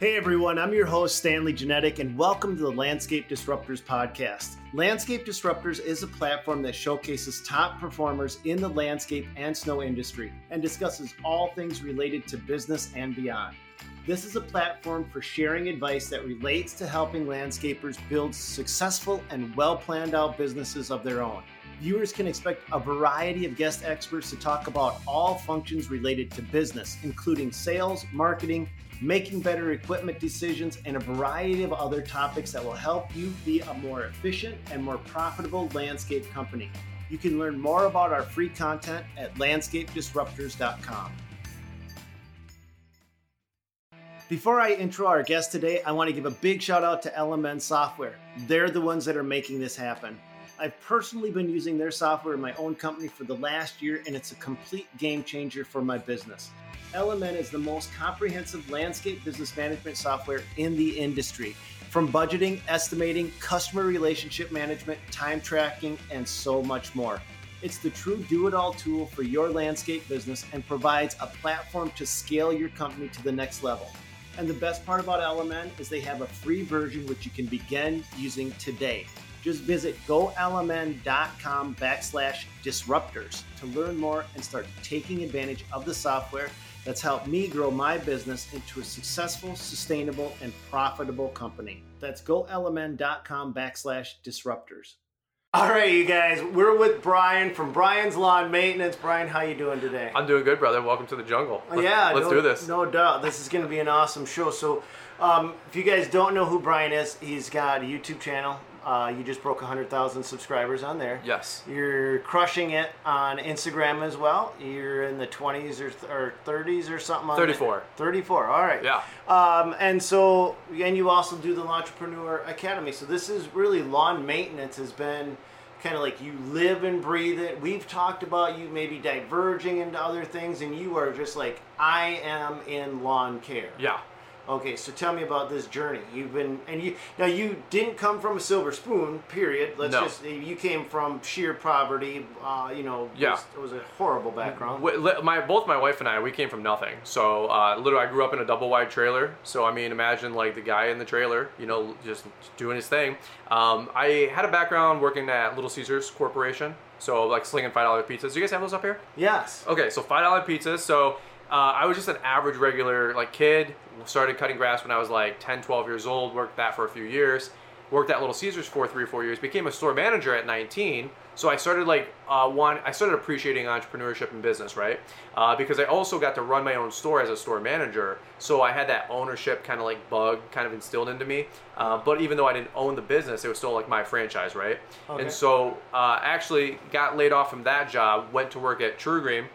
Hey everyone, I'm your host, Stanley Genadek, and welcome to the Landscape Disruptors podcast. Landscape Disruptors is a platform that showcases top performers in the landscape and snow industry and discusses all things related to business and beyond. This is a platform for sharing advice that relates to helping landscapers build successful and well planned out businesses of their own. Viewers can expect a variety of guest experts to talk about all functions related to business, including sales, marketing, making better equipment decisions, and a variety of other topics that will help you be a more efficient and more profitable landscape company. You can learn more about our free content at landscapedisruptors.com. Before I intro our guest today, I want to give a big shout out to LMN Software. They're the ones that are making this happen. I've personally been using their software in my own company for the last year, and it's a complete game changer for my business. LMN is the most comprehensive landscape business management software in the industry. From budgeting, estimating, customer relationship management, time tracking, and so much more. It's the true do it all tool for your landscape business and provides a platform to scale your company to the next level. And the best part about LMN is they have a free version which you can begin using today. Just visit golmn.com backslash disruptors to learn more and start taking advantage of the software that's helped me grow my business into a successful, sustainable, and profitable company. That's golmn.com backslash disruptors. All right, you guys, we're with Brian from Brian's Lawn Maintenance. Brian, how you doing today? I'm doing good, brother. Welcome to the jungle. Let's, yeah, let's no, do this. No doubt. This is going to be an awesome show. So, um, if you guys don't know who Brian is, he's got a YouTube channel. Uh, you just broke 100,000 subscribers on there. Yes. You're crushing it on Instagram as well. You're in the 20s or, th- or 30s or something. On 34. There. 34. All right. Yeah. Um, and so, and you also do the Entrepreneur Academy. So this is really lawn maintenance has been kind of like you live and breathe it. We've talked about you maybe diverging into other things, and you are just like, I am in lawn care. Yeah. Okay, so tell me about this journey. You've been, and you now you didn't come from a silver spoon. Period. Let's No. just you came from sheer poverty. Uh, you know, Yeah. It was, it was a horrible background. My both my wife and I we came from nothing. So uh, literally, I grew up in a double wide trailer. So I mean, imagine like the guy in the trailer, you know, just doing his thing. Um, I had a background working at Little Caesars Corporation. So like slinging five dollar pizzas. Do you guys have those up here? Yes. Okay, so five dollar pizzas. So uh, I was just an average regular like kid. Started cutting grass when I was like 10, 12 years old. Worked that for a few years. Worked at Little Caesars for three or four years. Became a store manager at 19. So I started like uh, one. I started appreciating entrepreneurship and business, right? Uh, because I also got to run my own store as a store manager. So I had that ownership kind of like bug kind of instilled into me. Uh, but even though I didn't own the business, it was still like my franchise, right? Okay. And so uh, actually got laid off from that job. Went to work at TruGreen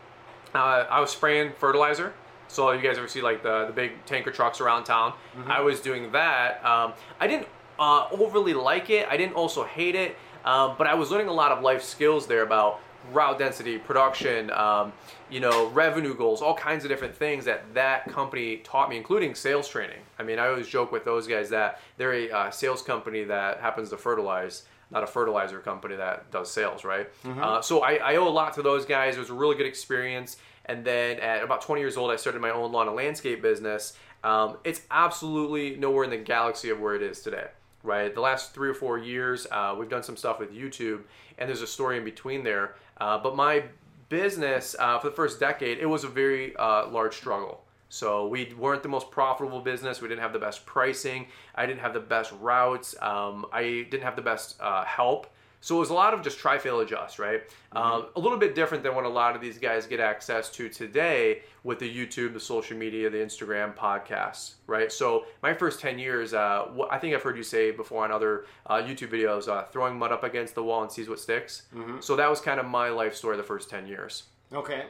uh, I was spraying fertilizer. So you guys ever see like the, the big tanker trucks around town? I was doing that. Um, I didn't uh, overly like it. I didn't also hate it. Um, but I was learning a lot of life skills there about route density, production, um, you know, revenue goals, all kinds of different things that that company taught me, including sales training. I mean, I always joke with those guys that they're a uh, sales company that happens to fertilize not a fertilizer company that does sales, right? Uh, so I, I owe a lot to those guys. It was a really good experience. And then at about 20 years old, I started my own lawn and landscape business. Um, it's absolutely nowhere in the galaxy of where it is today, right? The last three or four years, uh, we've done some stuff with YouTube, and there's a story in between there. Uh, but my business uh, for the first decade, it was a very uh, large struggle. So we weren't the most profitable business. We didn't have the best pricing. I didn't have the best routes. Um, I didn't have the best uh, help. So it was a lot of just try, fail, adjust, right? Um, a little bit different than what a lot of these guys get access to today with the YouTube, the social media, the Instagram, podcasts, right? So my first 10 years, uh, I think I've heard you say before on other uh, YouTube videos, uh, throwing mud up against the wall and sees what sticks. So that was kind of my life story the first 10 years. Okay.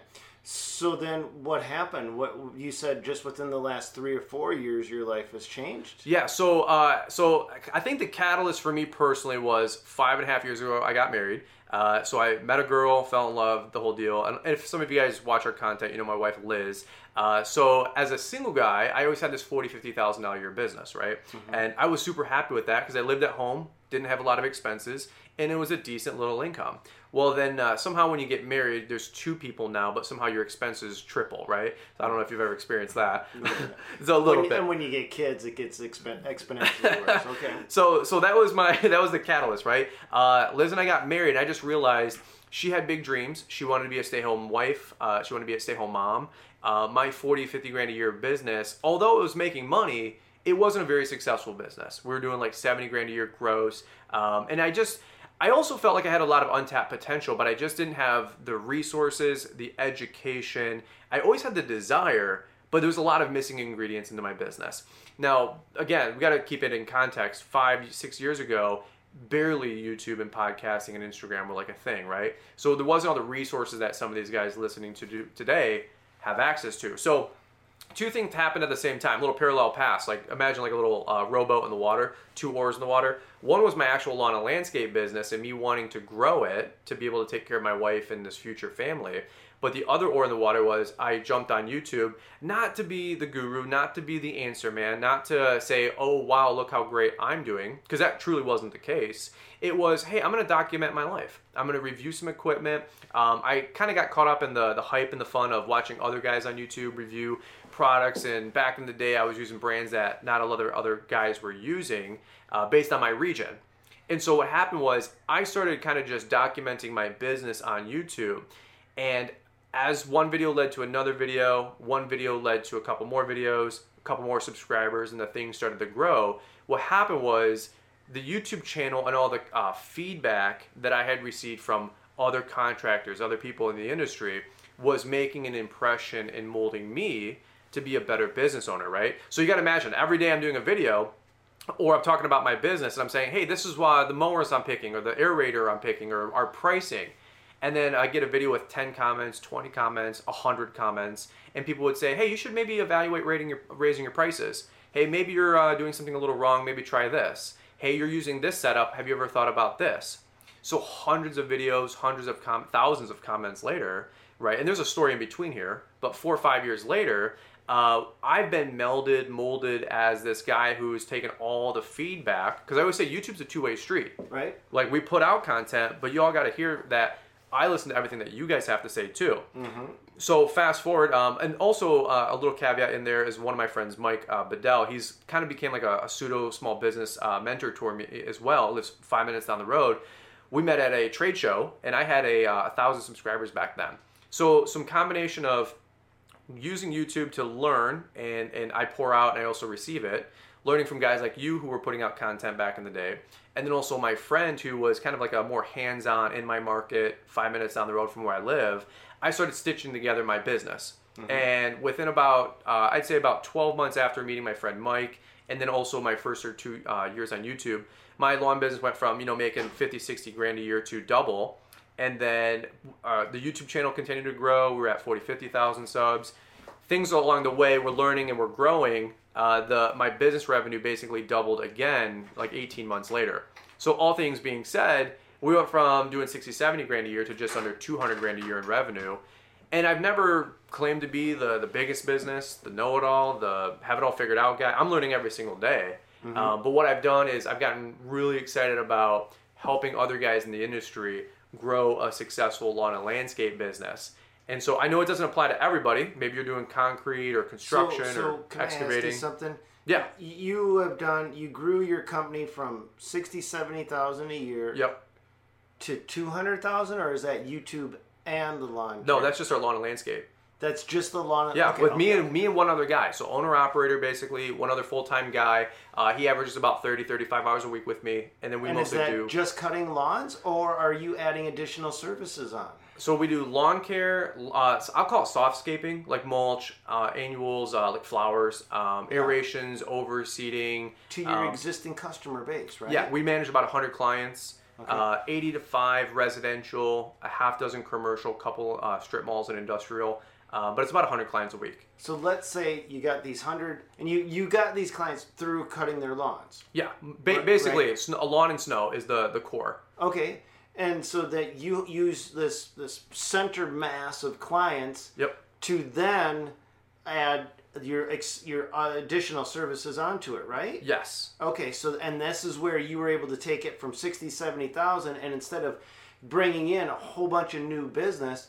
So then, what happened? What you said just within the last three or four years, your life has changed. Yeah, so uh, so I think the catalyst for me personally was five and a half years ago. I got married. Uh, so I met a girl, fell in love, the whole deal. And if some of you guys watch our content, you know my wife Liz. Uh, so as a single guy, I always had this forty, fifty thousand dollar a year business, right? And I was super happy with that because I lived at home, didn't have a lot of expenses, and it was a decent little income. Well, then uh, somehow when you get married, there's two people now, but somehow your expenses triple, right? So I don't know if you've ever experienced that. it's a little When- bit. And when you get kids, it gets expen- exponentially worse. Okay. So so that was my that was the catalyst, right? Uh, Liz and I got married. I just realized she had big dreams. She wanted to be a stay-home wife. Uh, she wanted to be a stay-home mom. Uh, my 40, 50 grand a year business, although it was making money, it wasn't a very successful business. We were doing like 70 grand a year gross. Um, and I just, I also felt like I had a lot of untapped potential, but I just didn't have the resources, the education. I always had the desire, but there was a lot of missing ingredients into my business. Now, again, we got to keep it in context. Five, six years ago, barely YouTube and podcasting and Instagram were like a thing, right? So there wasn't all the resources that some of these guys listening to do today have access to. So two things happened at the same time, little parallel paths. Like imagine like a little uh, rowboat in the water, two oars in the water. One was my actual lawn and landscape business and me wanting to grow it to be able to take care of my wife and this future family. But the other oar in the water was I jumped on YouTube, not to be the guru, not to be the answer man, not to say, oh wow, look how great I'm doing, because that truly wasn't the case. It was, hey, I'm gonna document my life. I'm gonna review some equipment. Um, I kind of got caught up in the the hype and the fun of watching other guys on YouTube review products. And back in the day, I was using brands that not a lot of other guys were using uh, based on my region. And so what happened was I started kind of just documenting my business on YouTube. And as one video led to another video, one video led to a couple more videos, a couple more subscribers, and the thing started to grow. What happened was the YouTube channel and all the uh, feedback that I had received from other contractors, other people in the industry, was making an impression and molding me to be a better business owner, right? So you got to imagine every day I'm doing a video, or I'm talking about my business and I'm saying, hey, this is why the mowers I'm picking, or the aerator I'm picking, or our pricing. And then I get a video with 10 comments, 20 comments, 100 comments, and people would say, hey, you should maybe evaluate your, raising your prices. Hey, maybe you're uh, doing something a little wrong, maybe try this. Hey, you're using this setup, have you ever thought about this? So hundreds of videos, hundreds of com- thousands of comments later, right? And there's a story in between here, but four or five years later, uh, I've been melded, molded as this guy who's taken all the feedback. Because I always say YouTube's a two-way street. Right. Like we put out content, but you all got to hear that I listen to everything that you guys have to say too. So fast forward, um, and also uh, a little caveat in there is one of my friends, Mike uh, Bedell. He's kind of became like a, a pseudo small business uh, mentor to me as well. Lives five minutes down the road. We met at a trade show, and I had a, uh, a thousand subscribers back then. So some combination of using YouTube to learn, and and I pour out and I also receive it. Learning from guys like you who were putting out content back in the day, and then also my friend who was kind of like a more hands-on in my market, five minutes down the road from where I live. I started stitching together my business, and within about uh, I'd say about 12 months after meeting my friend Mike, and then also my first or two uh, years on YouTube, my lawn business went from you know making 50, 60 grand a year to double and then uh, the YouTube channel continued to grow. We were at 40, 50,000 subs. Things along the way, we're learning and we're growing. Uh, the my business revenue basically doubled again, like 18 months later. So all things being said, we went from doing 60, 70 grand a year to just under 200 grand a year in revenue. And I've never claimed to be the the biggest business, the know-it-all, the have it all figured out guy. I'm learning every single day. Um, but what I've done is I've gotten really excited about helping other guys in the industry grow a successful lawn and landscape business. And so I know it doesn't apply to everybody. Maybe you're doing concrete or construction so, so or can I ask excavating. you something? Yeah. You have done. You grew your company from 60, 70,000 a year Yep. to two hundred thousand, or is that YouTube and the lawn? No, care? that's just our lawn and landscape. That's just the lawn. Yeah, okay, with me and me and one other guy. So owner operator basically, one other full time guy. Uh, he averages about 30, 35 hours a week with me, and then we And is mostly that do. just cutting lawns, or are you adding additional services on? So we do lawn care. Uh, I'll call it softscaping, like mulch, uh, annuals, uh, like flowers, um, aerations, overseeding. To your um, existing customer base, right? Yeah, we manage about 100 clients, uh, 80 to 5 residential, a half dozen commercial, couple uh, strip malls and industrial. Uh, but it's about 100 clients a week. So let's say you got these hundred, and you you got these clients through cutting their lawns. Yeah, ba- basically, right. a lawn and snow is the, the core. Okay, and so that you use this this center mass of clients Yep. to then add your ex, your additional services onto it, right? Yes. Okay, so and this is where you were able to take it from 60, 70,000 and instead of bringing in a whole bunch of new business,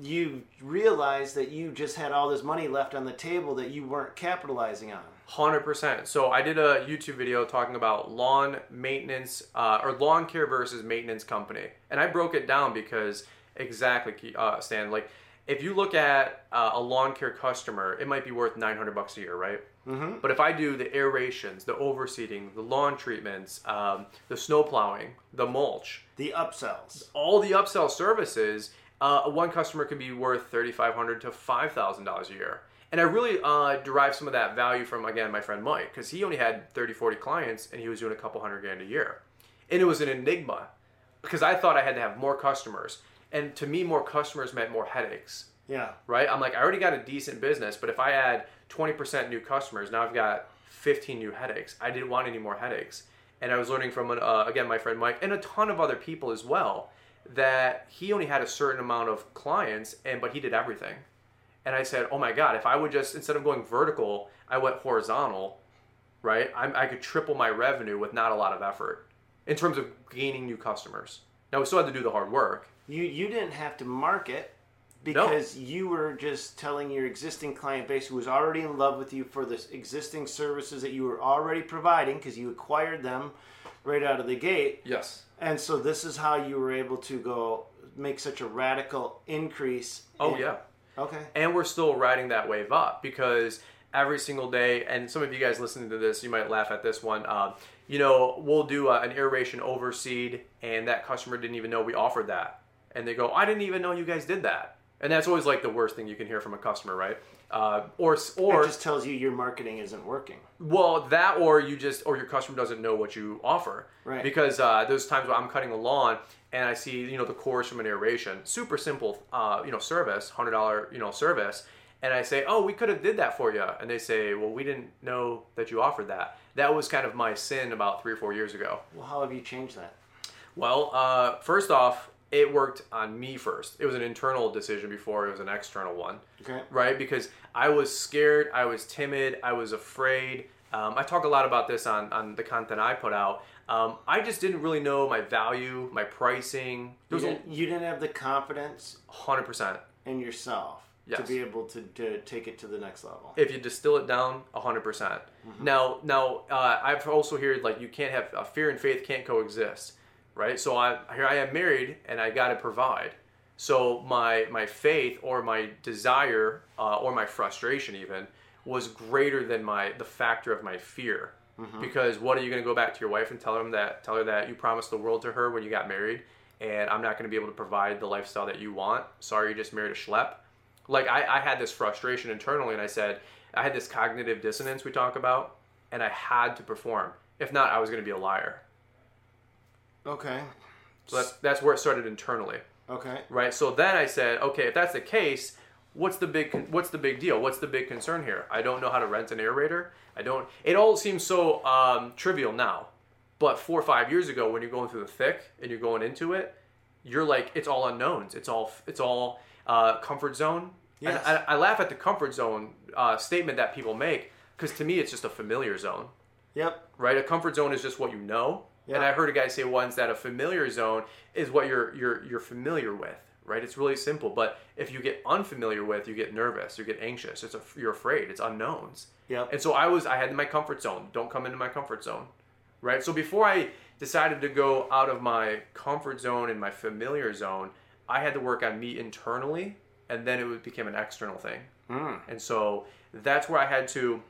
you realized that you just had all this money left on the table that you weren't capitalizing on. Hundred percent. So I did a YouTube video talking about lawn maintenance uh, or lawn care versus maintenance company, and I broke it down because exactly, uh, Stan. Like, if you look at uh, a lawn care customer, it might be worth nine hundred bucks a year, right? Mm-hmm. But if I do the aerations, the overseeding, the lawn treatments, um, the snow plowing, the mulch, The upsells. all the upsell services, uh, one customer can be worth 3,500 to five thousand dollars a year. And I really uh, derived some of that value from again my friend Mike because he only had 30, 40 clients and he was doing a couple hundred grand a year, and it was an enigma because I thought I had to have more customers, and to me more customers meant more headaches Yeah. right? I'm like, I already got a decent business, but if I add 20% new customers, now I've got 15 new headaches. I didn't want any more headaches. And I was learning from, uh, again, my friend Mike and a ton of other people as well, that he only had a certain amount of clients, and but he did everything. And I said, oh my God, if I would just, instead of going vertical, I went horizontal, right? I'm, I could triple my revenue with not a lot of effort in terms of gaining new customers. Now, we still had to do the hard work. You you didn't have to market because you were just telling your existing client base who was already in love with you for the existing services that you were already providing because you acquired them right out of the gate. Yes. And so this is how you were able to go make such a radical increase. Oh, in- yeah. Okay. and we're still riding that wave up because every single day and some of you guys listening to this you might laugh at this one um, you know we'll do uh, an aeration overseed and that customer didn't even know we offered that and they go i didn't even know you guys did that and that's always like the worst thing you can hear from a customer right uh, or or it just tells you your marketing isn't working. well, that or you just or your customer doesn't know what you offer. Right. Because uh, there's times where I'm cutting a lawn and I see you know the course from an aeration, super simple uh, you know service, hundred dollar you know service, and I say, oh, we could have did that for you, and they say, well, we didn't know that you offered that. That was kind of my sin about three or four years ago. Well, how have you changed that? Well, uh, first off, it worked on me first. It was an internal decision before it was an external one Okay. right? Because I was scared, I was timid, I was afraid. Um, I talk a lot about this on, on the content I put out. Um, I just didn't really know my value, my pricing. You was a didn't, you didn't have the confidence hundred percent. in yourself to be able to, to take it to the next level. If you distill it down, hundred percent. Now, now uh, I've also heard like you can't have uh, fear and faith can't coexist, right? So I here I am married and I got to provide. So my my faith or my desire uh, or my frustration even was greater than my the factor of my fear. Because what are you going to go back to your wife and tell them that tell her that you promised the world to her when you got married, and I'm not going to be able to provide the lifestyle that you want. Sorry, you just married a schlep. Like I, I had this frustration internally, and I said I had this cognitive dissonance we talk about, and I had to perform. If not, I was going to be a liar. Okay. So that's that's where it started internally, Okay. right? So then I said, okay, if that's the case, what's the big what's the big deal? What's the big concern here? I don't know how to rent an aerator. I don't. It all seems so um, trivial now, but four or five years ago, when you're going through the thick and you're going into it, you're like, it's all unknowns. It's all it's all uh, comfort zone. And I, I laugh at the comfort zone uh, statement that people make because to me, it's just a familiar zone Yep. right? A comfort zone is just what you know. And I heard a guy say once that a familiar zone is what you're you're you're familiar with, right? It's really simple. But if you get unfamiliar with, you get nervous, you get anxious. It's a, you're afraid. It's unknowns. Yeah. And so I was I had my comfort zone. Don't come into my comfort zone, right? So before I decided to go out of my comfort zone and my familiar zone, I had to work on me internally, and then it would become an external thing. Mm. And so that's where I had to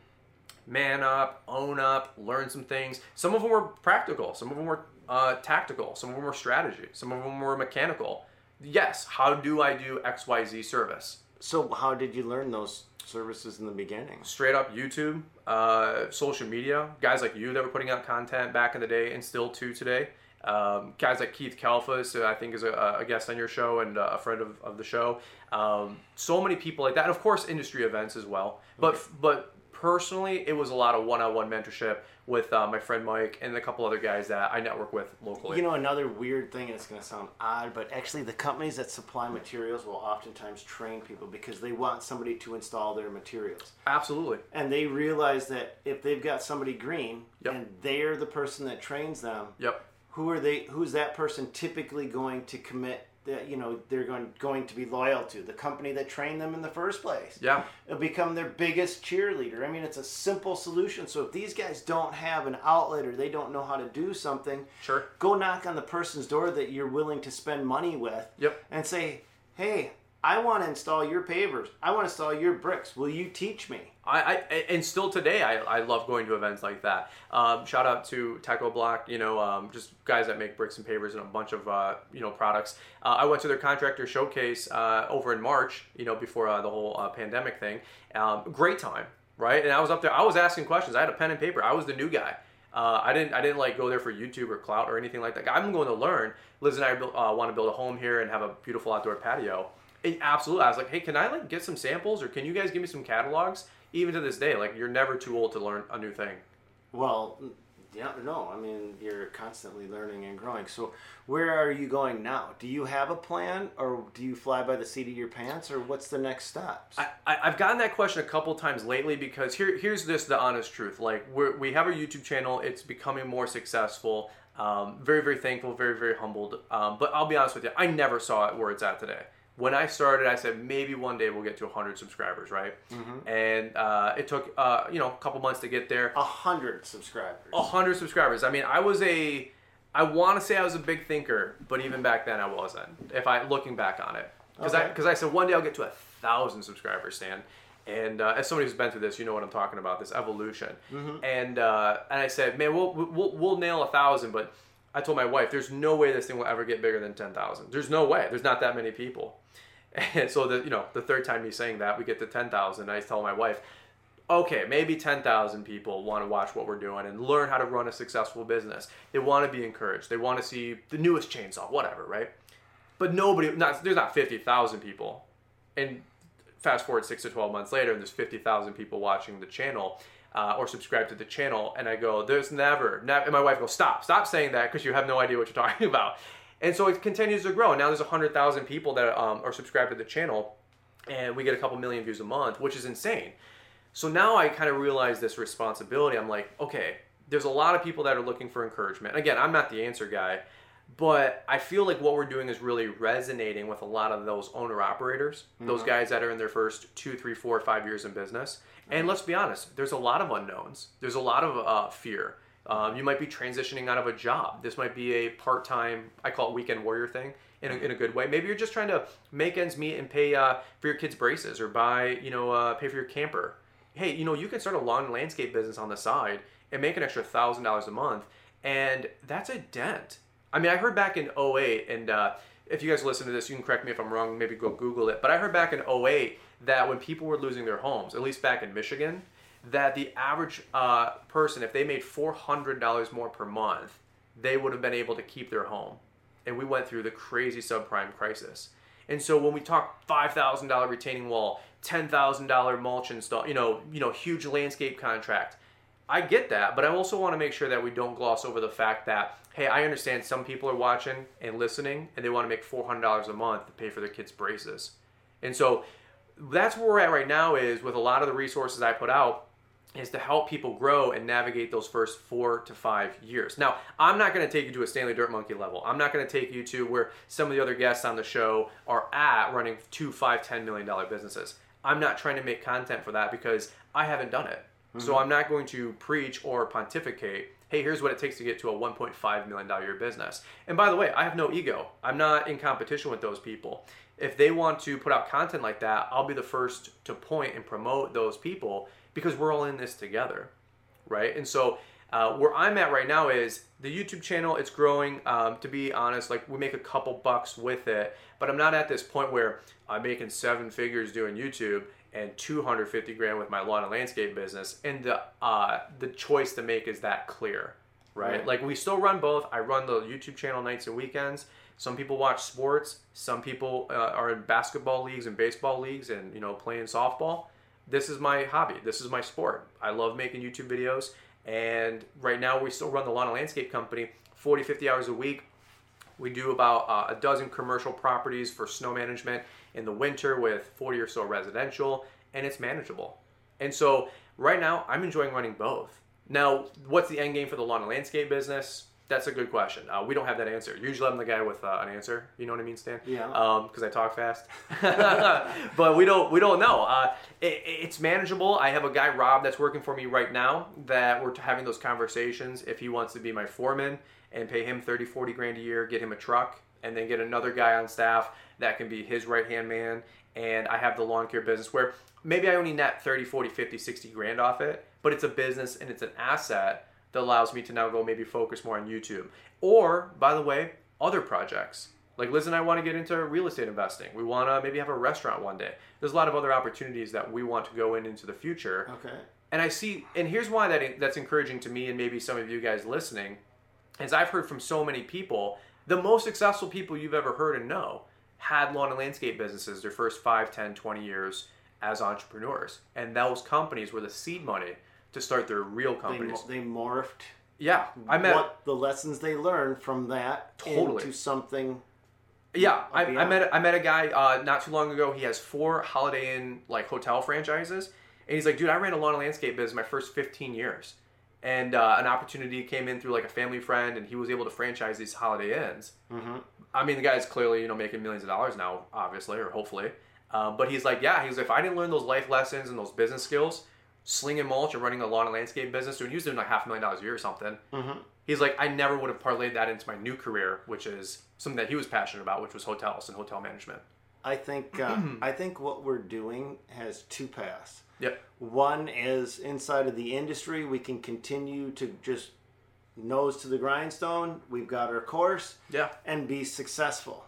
man up, own up, learn some things. Some of them were practical, some of them were uh, tactical, some of them were strategy, some of them were mechanical. Yes, how do I do XYZ service? So how did you learn those services in the beginning? Straight up YouTube, uh, social media, guys like you that were putting out content back in the day and still to today. Um, guys like Keith Kalfas, who I think is a, a guest on your show and uh, a friend of, of the show. Um, so many people like that, and of course industry events as well. But but personally, it was a lot of one-on-one mentorship with uh, my friend Mike and a couple other guys that I network with locally. You know, another weird thing, and it's going to sound odd, but actually, the companies that supply materials will oftentimes train people because they want somebody to install their materials. Absolutely. And they realize that if they've got somebody green Yep. and they're the person that trains them, Yep. who are they? Who's that person typically going to commit? That you know they're going going to be loyal to the company that trained them in the first place. Yeah. It'll become their biggest cheerleader. I mean, it's a simple solution. So if these guys don't have an outlet or they don't know how to do something, Sure. go knock on the person's door that you're willing to spend money with Yep. and say, "Hey, I want to install your pavers. I want to install your bricks. Will you teach me?" I, I and still today I, I love going to events like that. Um, shout out to Techo-Bloc, you know, um, just guys that make bricks and pavers and a bunch of uh, you know products. Uh, I went to their contractor showcase uh, over in March, you know, before uh, the whole uh, pandemic thing. Um, great time, right? And I was up there. I was asking questions. I had a pen and paper. I was the new guy. Uh, I didn't. I didn't like go there for YouTube or clout or anything like that. I'm going to learn. Liz and I want to build a home here and have a beautiful outdoor patio. Absolutely, I was like, hey, can I like get some samples or can you guys give me some catalogs? Even to this day, like you're never too old to learn a new thing. Well, yeah, no. I mean, you're constantly learning and growing. So, where are you going now? Do you have a plan, or do you fly by the seat of your pants, or what's the next steps? I, I, I've gotten that question a couple times lately because here, here's this the honest truth. Like we're, we have our YouTube channel, it's becoming more successful. Um, very, very thankful, very, very humbled. Um, but I'll be honest with you, I never saw it where it's at today. When I started, I said maybe one day we'll get to 100 subscribers, right? And uh, it took uh, you know a couple months to get there. a hundred subscribers. A hundred subscribers. I mean, I was a, I want to say I was a big thinker, but even back then I wasn't. If I looking back on it, because I because I said one day I'll get to a thousand subscribers, Stan. And uh, as somebody who's been through this, you know what I'm talking about. This evolution. And uh, and I said, man, we'll, we'll we'll nail a thousand, but I told my wife, there's no way this thing will ever get bigger than ten thousand. There's no way. There's not that many people. And so the you know the third time me saying that, we get to ten thousand. I tell my wife, okay, maybe 10,000 people want to watch what we're doing and learn how to run a successful business. They want to be encouraged. They want to see the newest chainsaw, whatever, right? But nobody, not, there's not 50,000 people. And fast forward six to 12 months later, and there's 50,000 people watching the channel uh, or subscribe to the channel. And I go, there's never, never, and my wife goes, stop, stop saying that because you have no idea what you're talking about. And so it continues to grow. Now there's 100,000 people that um, are subscribed to the channel, and we get a couple million views a month, which is insane. So now I kind of realize this responsibility. I'm like, okay, there's a lot of people that are looking for encouragement. Again, I'm not the answer guy, but I feel like what we're doing is really resonating with a lot of those owner operators, those guys that are in their first two, three, four, five years in business. And let's be honest, there's a lot of unknowns. There's a lot of uh, fear. Um, you might be transitioning out of a job. This might be a part-time, I call it weekend warrior thing in a, in a good way. Maybe you're just trying to make ends meet and pay uh, for your kids' braces or buy, you know, uh, pay for your camper. Hey, you know, you can start a lawn and landscape business on the side and make an extra thousand dollars a month, and that's a dent. I mean, I heard back in 08, and uh, if you guys listen to this, you can correct me if I'm wrong, maybe go Google it. But I heard back in 08 that when people were losing their homes, at least back in Michigan, that the average uh, person, if they made $400 more per month, they would have been able to keep their home. And we went through the crazy subprime crisis. And so when we talk $5,000 retaining wall, $10,000 mulch install, you know, you know, huge landscape contract, I get that, but I also want to make sure that we don't gloss over the fact that, hey, I understand some people are watching and listening and they want to make $400 a month to pay for their kids' braces. And so that's where we're at right now is with a lot of the resources I put out is to help people grow and navigate those first four to five years. Now, I'm not going to take you to a Stanley Dirt Monkey level. I'm not going to take you to where some of the other guests on the show are at running two, five, ten million dollar businesses. I'm not trying to make content for that because I haven't done it. So mm-hmm. I'm not going to preach or pontificate. Hey, here's what it takes to get to a 1.5 million dollar year business. And by the way, I have no ego. I'm not in competition with those people. If they want to put out content like that, I'll be the first to point and promote those people because we're all in this together, right? And so uh, where I'm at right now is the YouTube channel. It's growing. Um, to be honest, like we make a couple bucks with it, but I'm not at this point where I'm making seven figures doing YouTube and 250 grand with my lawn and landscape business. And the uh, the choice to make is that clear, right? Right. Like we still run both. I run the YouTube channel nights and weekends. Some people watch sports. Some people uh, are in basketball leagues and baseball leagues, and you know playing softball. this is my hobby. This is my sport. I love making YouTube videos. And right now, we still run the lawn and landscape company 40, 50 hours a week. We do about uh, a dozen commercial properties for snow management in the winter with 40 or so residential, and it's manageable. And so, right now, I'm enjoying running both. Now, what's the end game for the lawn and landscape business? That's a good question. Uh, we don't have that answer. Usually, I'm the guy with uh, an answer. You know what I mean, Stan? Yeah. Because I talk fast. but we don't. We don't know. Uh, it, it's manageable. I have a guy Rob that's working for me right now that we're having those conversations. If he wants to be my foreman and pay him 30, 40 grand a year, get him a truck, and then get another guy on staff that can be his right hand man. And I have the lawn care business where maybe I only net 30, 40, 50, 60 grand off it, but it's a business and it's an asset that allows me to now go maybe focus more on YouTube. Or, by the way, other projects. Like Liz and I want to get into real estate investing. We want to maybe have a restaurant one day. There's a lot of other opportunities that we want to go in into the future. Okay. And I see, and here's why that that's encouraging to me and maybe some of you guys listening, is I've heard from so many people, the most successful people you've ever heard and know had lawn and landscape businesses their first 5, 10, 20 years as entrepreneurs. And those companies were the seed money to start their real They, companies. they morphed yeah, I met. what the lessons they learned from that Totally. into something. Yeah, I, I met I met a guy uh, not too long ago. He has four Holiday Inn like hotel franchises, and he's like, dude, I ran a lawn and landscape business my first 15 years, and uh, an opportunity came in through like a family friend, and he was able to franchise these Holiday Inns. Mm-hmm. I mean, the guy's clearly you know making millions of dollars now, obviously or hopefully. Um, but he's like, yeah, he's like, if I didn't learn those life lessons and those business skills, slinging mulch and running a lawn and landscape business, doing he was doing like half a million dollars a year or something. Mm-hmm. He's like, I never would have parlayed that into my new career, which is something that he was passionate about, which was hotels and hotel management. I think uh, I think what we're doing has two paths. Yep. One is inside of the industry, we can continue to just nose to the grindstone. We've got our course Yeah. and be successful.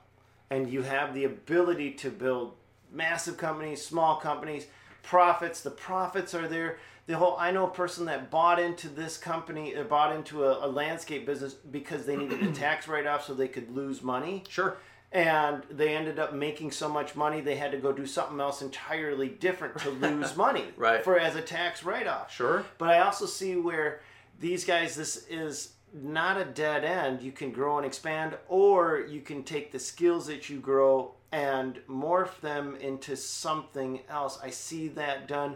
And you have the ability to build massive companies, small companies, profits. The profits are there. The whole I know a person that bought into this company, uh, bought into a, a landscape business because they needed a tax write off so they could lose money Sure. And they ended up making so much money they had to go do something else entirely different to lose money Right. for as a tax write-off Sure. but i also see where these guys this is not a dead end you can grow and expand or you can take the skills that you grow and morph them into something else i see that done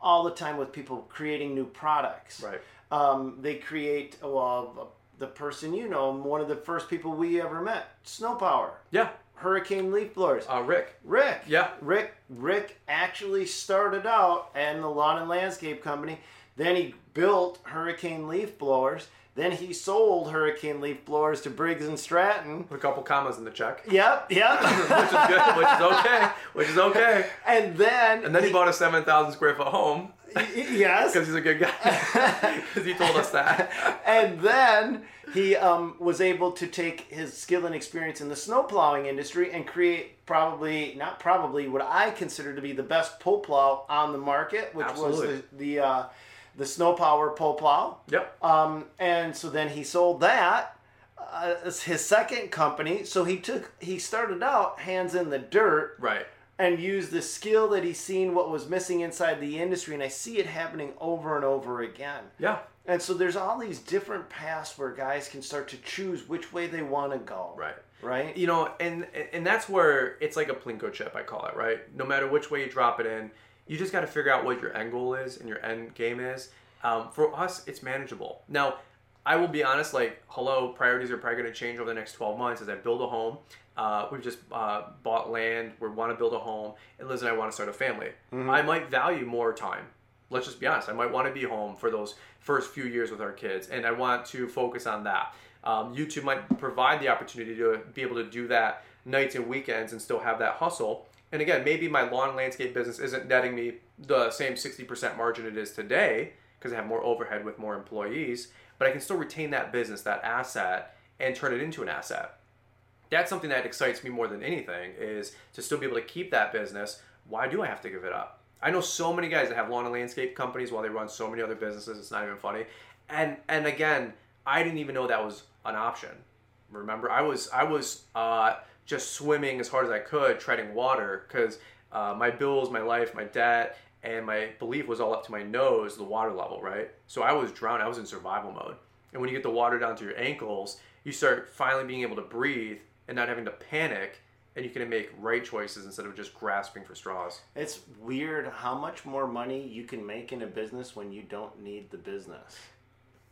all the time with people creating new products Right. um, they create well the person you know one of the first people we ever met snow power Yeah. hurricane leaf blowers Uh, Rick. rick Yeah. rick rick actually started out in the lawn and landscape company then he built hurricane leaf blowers then he sold hurricane leaf blowers to briggs and stratton With a couple commas in the check. yep yep which is good, which is okay, which is okay. and then And then he bought a 7,000 square foot home yes because he's a good guy. Because he told us that. and then he um, was able to take his skill and experience in the snow plowing industry and create probably not probably what I consider to be the best pull plow on the market, which Absolutely. was the the, uh, the Snow Power pull plow. Yep. Um, and so then he sold that. Uh, as his second company. So he took he started out hands in the dirt Right. And use the skill that he's seen what was missing inside the industry, and I see it happening over and over again. Yeah. And so there's all these different paths where guys can start to choose which way they want to go. Right. Right? You know, and and that's where it's like a plinko chip, I call it, right? No matter which way you drop it in, you just got to figure out what your end goal is and your end game is. Um, for us, it's manageable. Now, I will be honest, like, hello, priorities are probably going to change over the next 12 months as I build a home. Uh, we've just uh, bought land, we want to build a home, and Liz and I want to start a family. I might value more time. Let's just be honest. I might want to be home for those first few years with our kids, and I want to focus on that. Um, YouTube might provide the opportunity to be able to do that nights and weekends and still have that hustle. And again, maybe my lawn landscape business isn't netting me the same 60% margin it is today because I have more overhead with more employees, but I can still retain that business, that asset, and turn it into an asset. That's something that excites me more than anything is to still be able to keep that business. Why do I have to give it up? I know so many guys that have lawn and landscape companies while they run so many other businesses. It's not even funny. And and again, I didn't even know that was an option. Remember, I was I was uh, just swimming as hard as I could, treading water because uh, my bills, my life, my debt, and my belief was all up to my nose, the water level, right? So I was drowning. I was in survival mode. And when you get the water down to your ankles, you start finally being able to breathe and not having to panic, and you can make right choices instead of just grasping for straws. It's weird how much more money you can make in a business when you don't need the business.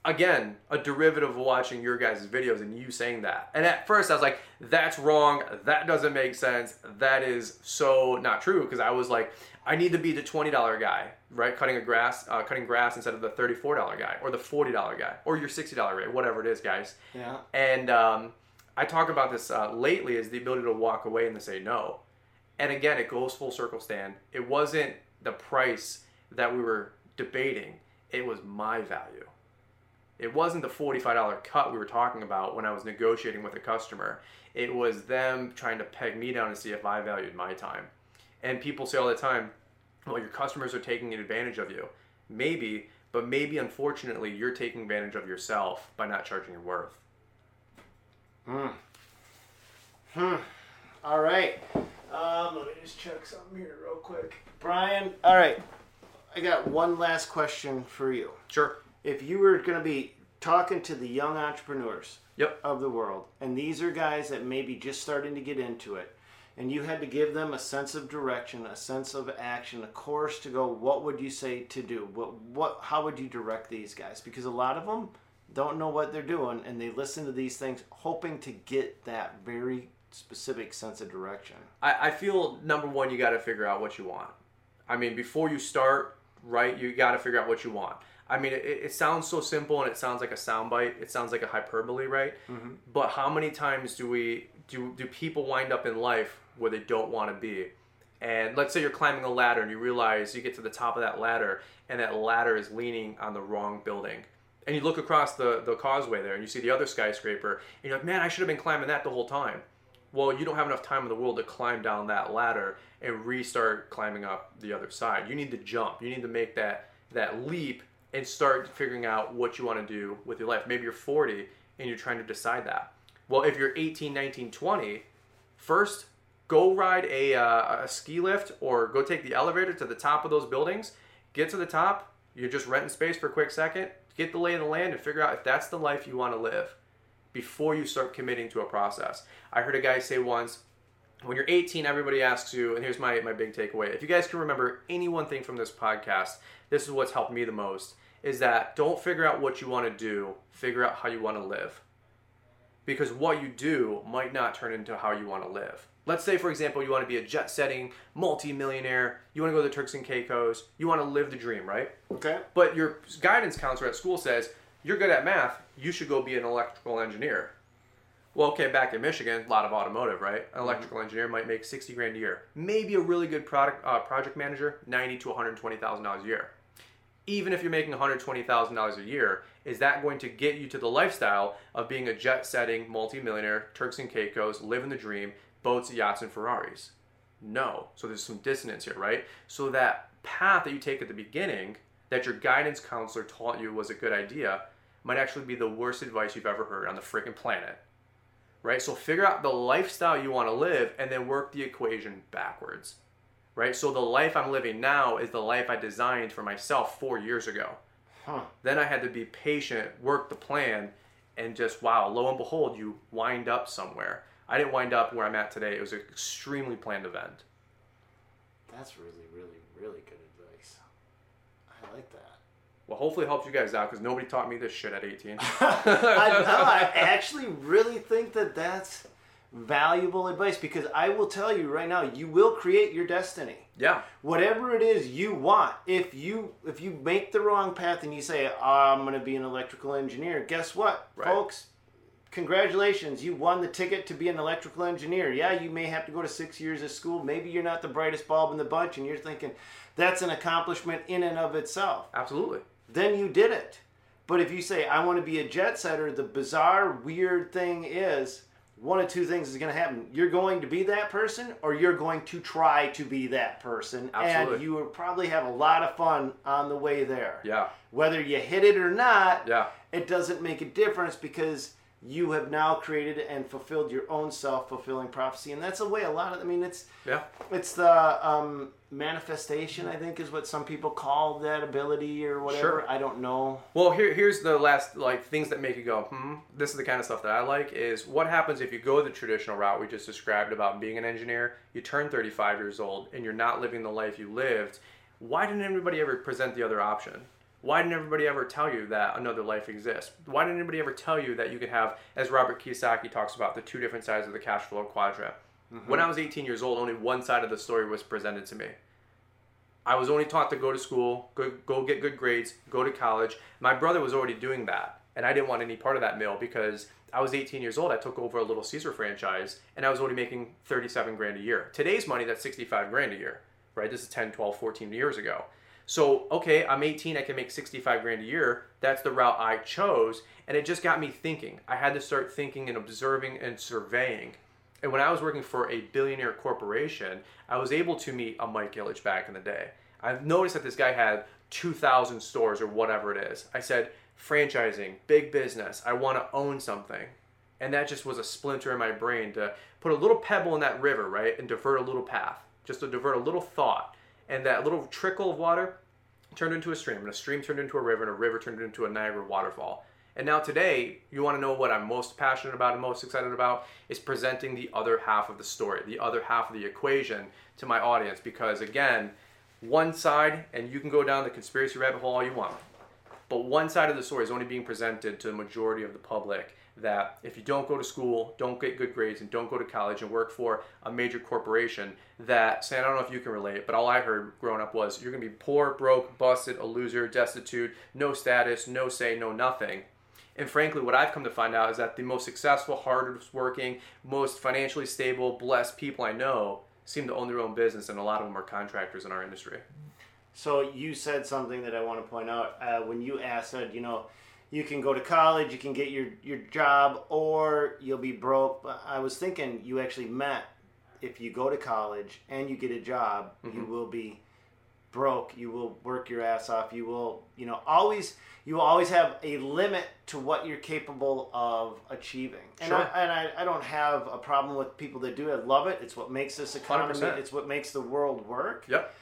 Again, a derivative of watching your guys' videos and you saying that. And at first I was like, that's wrong. That doesn't make sense. That is so not true. Because I was like, I need to be the $20 guy, right? Cutting a grass, uh, cutting grass instead of the $34 guy or the $40 guy or your $60 rate, whatever it is, guys. Yeah. And um, I talk about this uh, lately is the ability to walk away and to say no. And again, it goes full circle, Stan. It wasn't the price that we were debating, it was my value. It wasn't the $45 cut we were talking about when I was negotiating with a customer. It was them trying to peg me down to see if I valued my time. And people say all the time, well, your customers are taking advantage of you. Maybe, but maybe unfortunately, you're taking advantage of yourself by not charging your worth. Hmm. Hmm. All right. Um, let me just check something here real quick. Brian, all right. I got one last question for you. Sure. If you were going to be talking to the young entrepreneurs Yep. of the world, and these are guys that may be just starting to get into it, and you had to give them a sense of direction, a sense of action, a course to go, what would you say to do? What, what, how would you direct these guys? Because a lot of them don't know what they're doing, and they listen to these things hoping to get that very specific sense of direction. I, I feel number one, you got to figure out what you want. I mean, before you start, right, you got to figure out what you want. I mean, it, it sounds so simple and it sounds like a soundbite. It sounds like a hyperbole, right? Mm-hmm. But how many times do we do do people wind up in life where they don't want to be? And let's say you're climbing a ladder and you realize you get to the top of that ladder and that ladder is leaning on the wrong building. And you look across the, the causeway there and you see the other skyscraper and you're like, man, I should have been climbing that the whole time. Well, you don't have enough time in the world to climb down that ladder and restart climbing up the other side. You need to jump. You need to make that that leap and start figuring out what you want to do with your life. Maybe you're 40 and you're trying to decide that. Well, if you're 18, 19, 20, first go ride a, uh, a ski lift or go take the elevator to the top of those buildings. Get to the top. You're just renting space for a quick second. Get the lay of the land and figure out if that's the life you want to live before you start committing to a process. I heard a guy say once, when you're 18, everybody asks you, and here's my, my big takeaway. If you guys can remember any one thing from this podcast, this is what's helped me the most, is that don't figure out what you want to do, figure out how you want to live. Because what you do might not turn into how you want to live. Let's say, for example, you want to be a jet setting multi-millionaire, you want to go to the Turks and Caicos, you want to live the dream, right? Okay. But your guidance counselor at school says, you're good at math, you should go be an electrical engineer. Well, okay, back in Michigan, a lot of automotive, right? An electrical engineer might make 60 grand a year. Maybe a really good product uh, project manager, 90 to 120,000 dollars a year. Even if you're making 120,000 dollars a year, is that going to get you to the lifestyle of being a jet-setting multimillionaire, Turks and Caicos, living the dream, boats, yachts, and Ferraris? No. So there's some dissonance here, right? So that path that you take at the beginning, that your guidance counselor taught you was a good idea, might actually be the worst advice you've ever heard on the freaking planet right? So figure out the lifestyle you want to live and then work the equation backwards, right? So the life I'm living now is the life I designed for myself four years ago. Huh. Then I had to be patient, work the plan, and just wow, lo and behold, you wind up somewhere. I didn't wind up where I'm at today. It was an extremely planned event. That's really, really, really good advice. I like that. Well, hopefully it helps you guys out because nobody taught me this shit at 18. I, no, I actually really think that that's valuable advice because I will tell you right now, you will create your destiny. yeah, Whatever it is you want, if you if you make the wrong path and you say I'm going to be an electrical engineer, guess what, Right. folks? Congratulations, you won the ticket to be an electrical engineer. Yeah, you may have to go to six years of school. Maybe you're not the brightest bulb in the bunch, and you're thinking that's an accomplishment in and of itself absolutely. Then you did it. But if you say, I want to be a jet setter, the bizarre, weird thing is one of two things is going to happen. You're going to be that person, or you're going to try to be that person. And you will probably have a lot of fun on the way there. Yeah, Whether you hit it or not, yeah, it doesn't make a difference because you have now created and fulfilled your own self-fulfilling prophecy and that's a way a lot of i mean it's Yeah. it's the um, manifestation i think is what some people call that ability or whatever Sure. i don't know Well, here, here's the last like things that make you go, hmm. This is the kind of stuff that I like. Is what happens if you go the traditional route we just described about being an engineer. You turn 35 years old and you're not living the life you lived. Why didn't anybody ever present the other option? Why didn't everybody ever tell you that another life exists? Why didn't anybody ever tell you that you could have, as Robert Kiyosaki talks about, the two different sides of the cash flow quadrant? Mm-hmm. When I was 18 years old, only one side of the story was presented to me. I was only taught to go to school, go, go get good grades, go to college. My brother was already doing that, and I didn't want any part of that mill because I was 18 years old. I took over a Little Caesar franchise, and I was only making 37 grand a year. Today's money, that's 65 grand a year, right? This is 10, 12, 14 years ago. So, okay, I'm 18, I can make 65 grand a year. That's the route I chose, and it just got me thinking. I had to start thinking and observing and surveying. And when I was working for a billionaire corporation, I was able to meet a Mike Ilitch back in the day. I've noticed that this guy had 2,000 stores or whatever it is. I said, franchising, big business, I want to own something. And that just was a splinter in my brain to put a little pebble in that river, right? And divert a little path, just to divert a little thought. And that little trickle of water turned into a stream, and a stream turned into a river, and a river turned into a Niagara waterfall. And now today, you want to know what I'm most passionate about and most excited about is presenting the other half of the story, the other half of the equation to my audience. Because again, one side, and you can go down the conspiracy rabbit hole all you want, but one side of the story is only being presented to the majority of the public that if you don't go to school, don't get good grades, and don't go to college and work for a major corporation, that, Sam, I don't know if you can relate, but all I heard growing up was you're going to be poor, broke, busted, a loser, destitute, no status, no say, no nothing. And frankly, what I've come to find out is that the most successful, hardest working, most financially stable, blessed people I know seem to own their own business, and a lot of them are contractors in our industry. So you said something that I want to point out uh, when you asked, you know, you can go to college, you can get your, your job, or you'll be broke. But I was thinking you actually met if you go to college and you get a job, you mm-hmm. will be broke. You will work your ass off. You will, you know, always you will always have a limit to what you're capable of achieving. And, Sure. I, and I, I don't have a problem with people that do. It. I love it. It's what makes this economy. 100%. It's what makes the world work. Yep.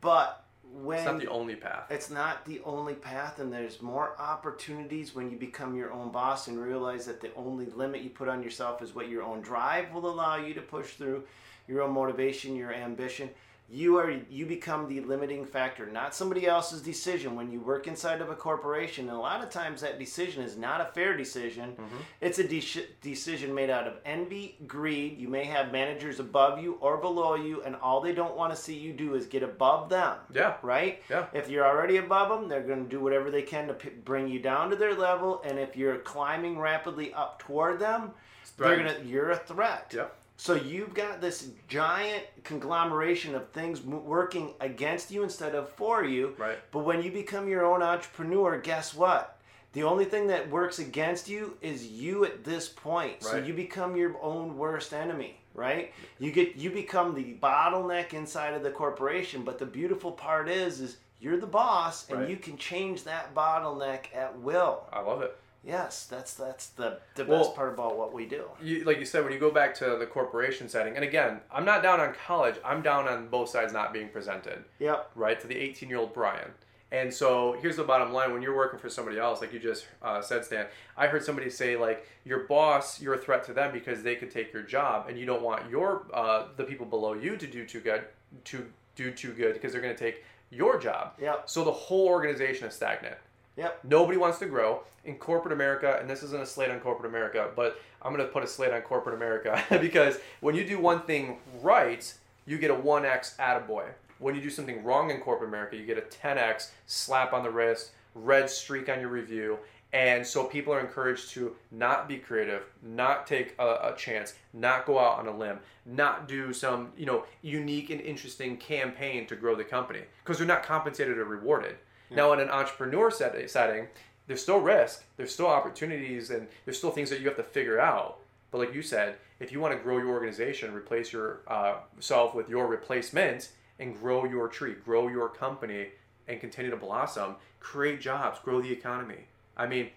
But when It's not the only path. it's not the only path, and there's more opportunities when you become your own boss and realize that the only limit you put on yourself is what your own drive will allow you to push through, your own motivation, your ambition. You are you become the limiting factor, not somebody else's decision. When you work inside of a corporation, and a lot of times that decision is not a fair decision. Mm-hmm. It's a de- decision made out of envy, greed. You may have managers above you or below you, and all they don't want to see you do is get above them Yeah. right? Yeah. If you're already above them, they're going to do whatever they can to p- bring you down to their level. And if you're climbing rapidly up toward them, they're gonna you're a threat. Yep. So you've got this giant conglomeration of things working against you instead of for you. Right. But when you become your own entrepreneur, guess what? The only thing that works against you is you at this point. Right. So you become your own worst enemy, right? You get you become the bottleneck inside of the corporation, but the beautiful part is is you're the boss and Right. you can change that bottleneck at will. I love it. Yes, that's that's the the Well- best part about what we do. You, like you said, when you go back to the corporation setting, and again, I'm not down on college. I'm down on both sides not being presented, Yep. right? To the 18 year old Brian. And so here's the bottom line: when you're working for somebody else, like you just uh, said, Stan, I heard somebody say like your boss, you're a threat to them because they could take your job, and you don't want your uh, the people below you to do too good, to do too good because they're going to take your job. Yep. So the whole organization is stagnant. Yep. Nobody wants to grow in corporate America, and this isn't a slate on corporate America, but I'm going to put a slate on corporate America because when you do one thing right, you get a 1x attaboy. When you do something wrong in corporate America, you get a 10x slap on the wrist, red streak on your review. And so people are encouraged to not be creative, not take a, a chance, not go out on a limb, not do some, you know, unique and interesting campaign to grow the company because they're not compensated or rewarded. Now, in an entrepreneur set, setting, there's still risk, there's still opportunities, and there's still things that you have to figure out. But like you said, if you want to grow your organization, replace yourself uh, with your replacement, and grow your tree, grow your company, and continue to blossom, create jobs, grow the economy. I mean,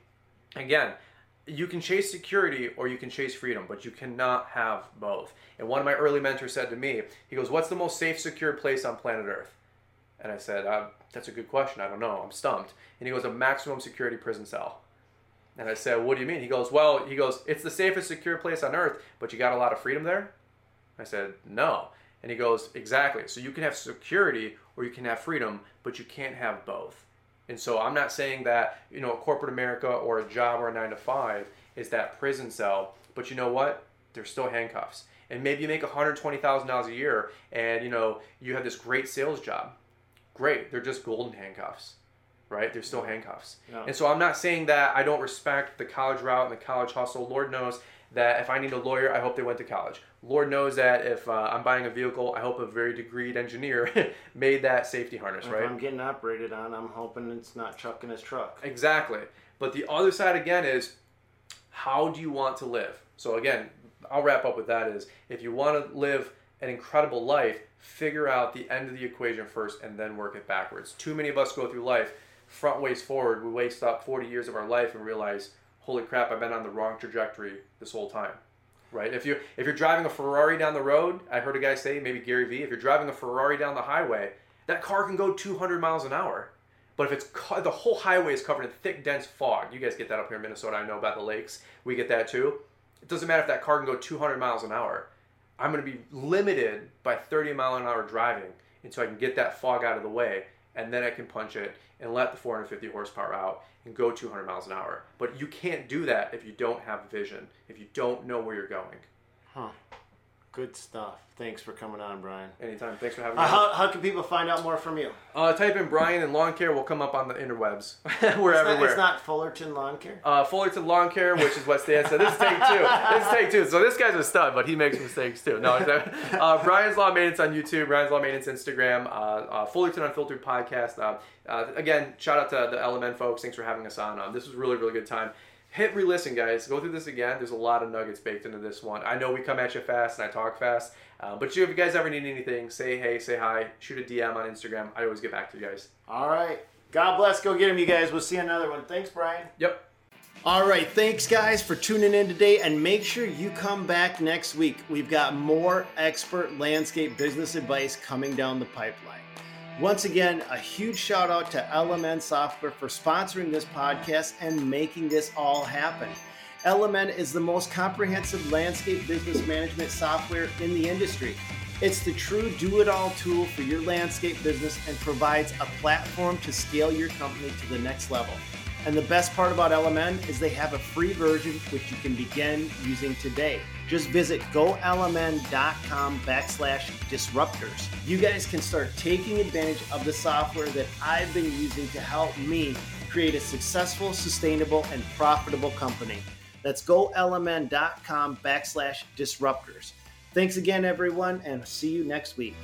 again, you can chase security or you can chase freedom, but you cannot have both. And one of my early mentors said to me, he goes, What's the most safe, secure place on planet Earth? And I said, uh, That's a good question. I don't know. I'm stumped. And he goes, A maximum security prison cell. And I said, What do you mean? He goes, Well, he goes, It's the safest, secure place on earth, but you got a lot of freedom there? I said, No. And he goes, Exactly. So you can have security or you can have freedom, but you can't have both. And so I'm not saying that, you know, corporate America or a job or a nine to five is that prison cell, but you know what? They're still handcuffs. And maybe you make $120,000 a year and, you know, you have this great sales job. Great. They're just golden handcuffs right? They're still handcuffs. Yeah. And so I'm not saying that I don't respect the college route and the college hustle. Lord knows that if I need a lawyer, I hope they went to college. Lord knows that if uh, I'm buying a vehicle, I hope a very degreed engineer made that safety harness, if right? I'm getting operated on, I'm hoping it's not Chuck in his truck. Exactly. But the other side again is how do you want to live? So again, I'll wrap up with that is if you want to live an incredible life, figure out the end of the equation first and then work it backwards. Too many of us go through life front ways forward. We waste up 40 years of our life and realize, holy crap, I've been on the wrong trajectory this whole time. Right? If you if you're driving a Ferrari down the road, I heard a guy say, maybe Gary Vee, if you're driving a Ferrari down the highway, that car can go 200 miles an hour. But if it's the whole highway is covered in thick, dense fog, you guys get that up here in Minnesota. I know about the lakes. We get that too. It doesn't matter if that car can go 200 miles an hour. I'm going to be limited by 30 mile an hour driving until I can get that fog out of the way, and then I can punch it and let the 450 horsepower out and go 200 miles an hour. But you can't do that if you don't have vision, if you don't know where you're going. Huh. Good stuff. Thanks for coming on, Brian. Anytime. Thanks for having me. Uh, how, how can people find out more from you? Uh, type in Brian and lawn care. We'll come up on the interwebs. We're it's everywhere. Not, it's not Fullerton Lawn Care? Uh, Fullerton Lawn Care, which is what Stan said. This is take two. This is take two. So this guy's a stud, but he makes mistakes too. No, uh, Brian's Lawn Maintenance on YouTube, Brian's Lawn Maintenance Instagram, uh, uh, Fullerton Unfiltered podcast. Uh, uh, again, shout out to the LMN folks. Thanks for having us on. Um, this was really, really good time hit re-listen guys. Go through this again. There's a lot of nuggets baked into this one. I know we come at you fast and i talk fast uh, but you, if you guys ever need anything say hey say hi shoot a dm on instagram. I always get back to you guys. All right. God bless. Go get him you guys. We'll see you another one. Thanks brian. Yep. All right, thanks guys for tuning in today and make sure you come back next week. We've got more expert landscape business advice coming down the pipeline. Once again, a huge shout out to LMN Software for sponsoring this podcast and making this all happen. LMN is the most comprehensive landscape business management software in the industry. It's the true do it all tool for your landscape business and provides a platform to scale your company to the next level. And the best part about LMN is they have a free version which you can begin using today. Just visit golmn.com backslash disruptors. You guys can start taking advantage of the software that I've been using to help me create a successful, sustainable, and profitable company. That's golmn.com backslash disruptors. Thanks again, everyone, and see you next week.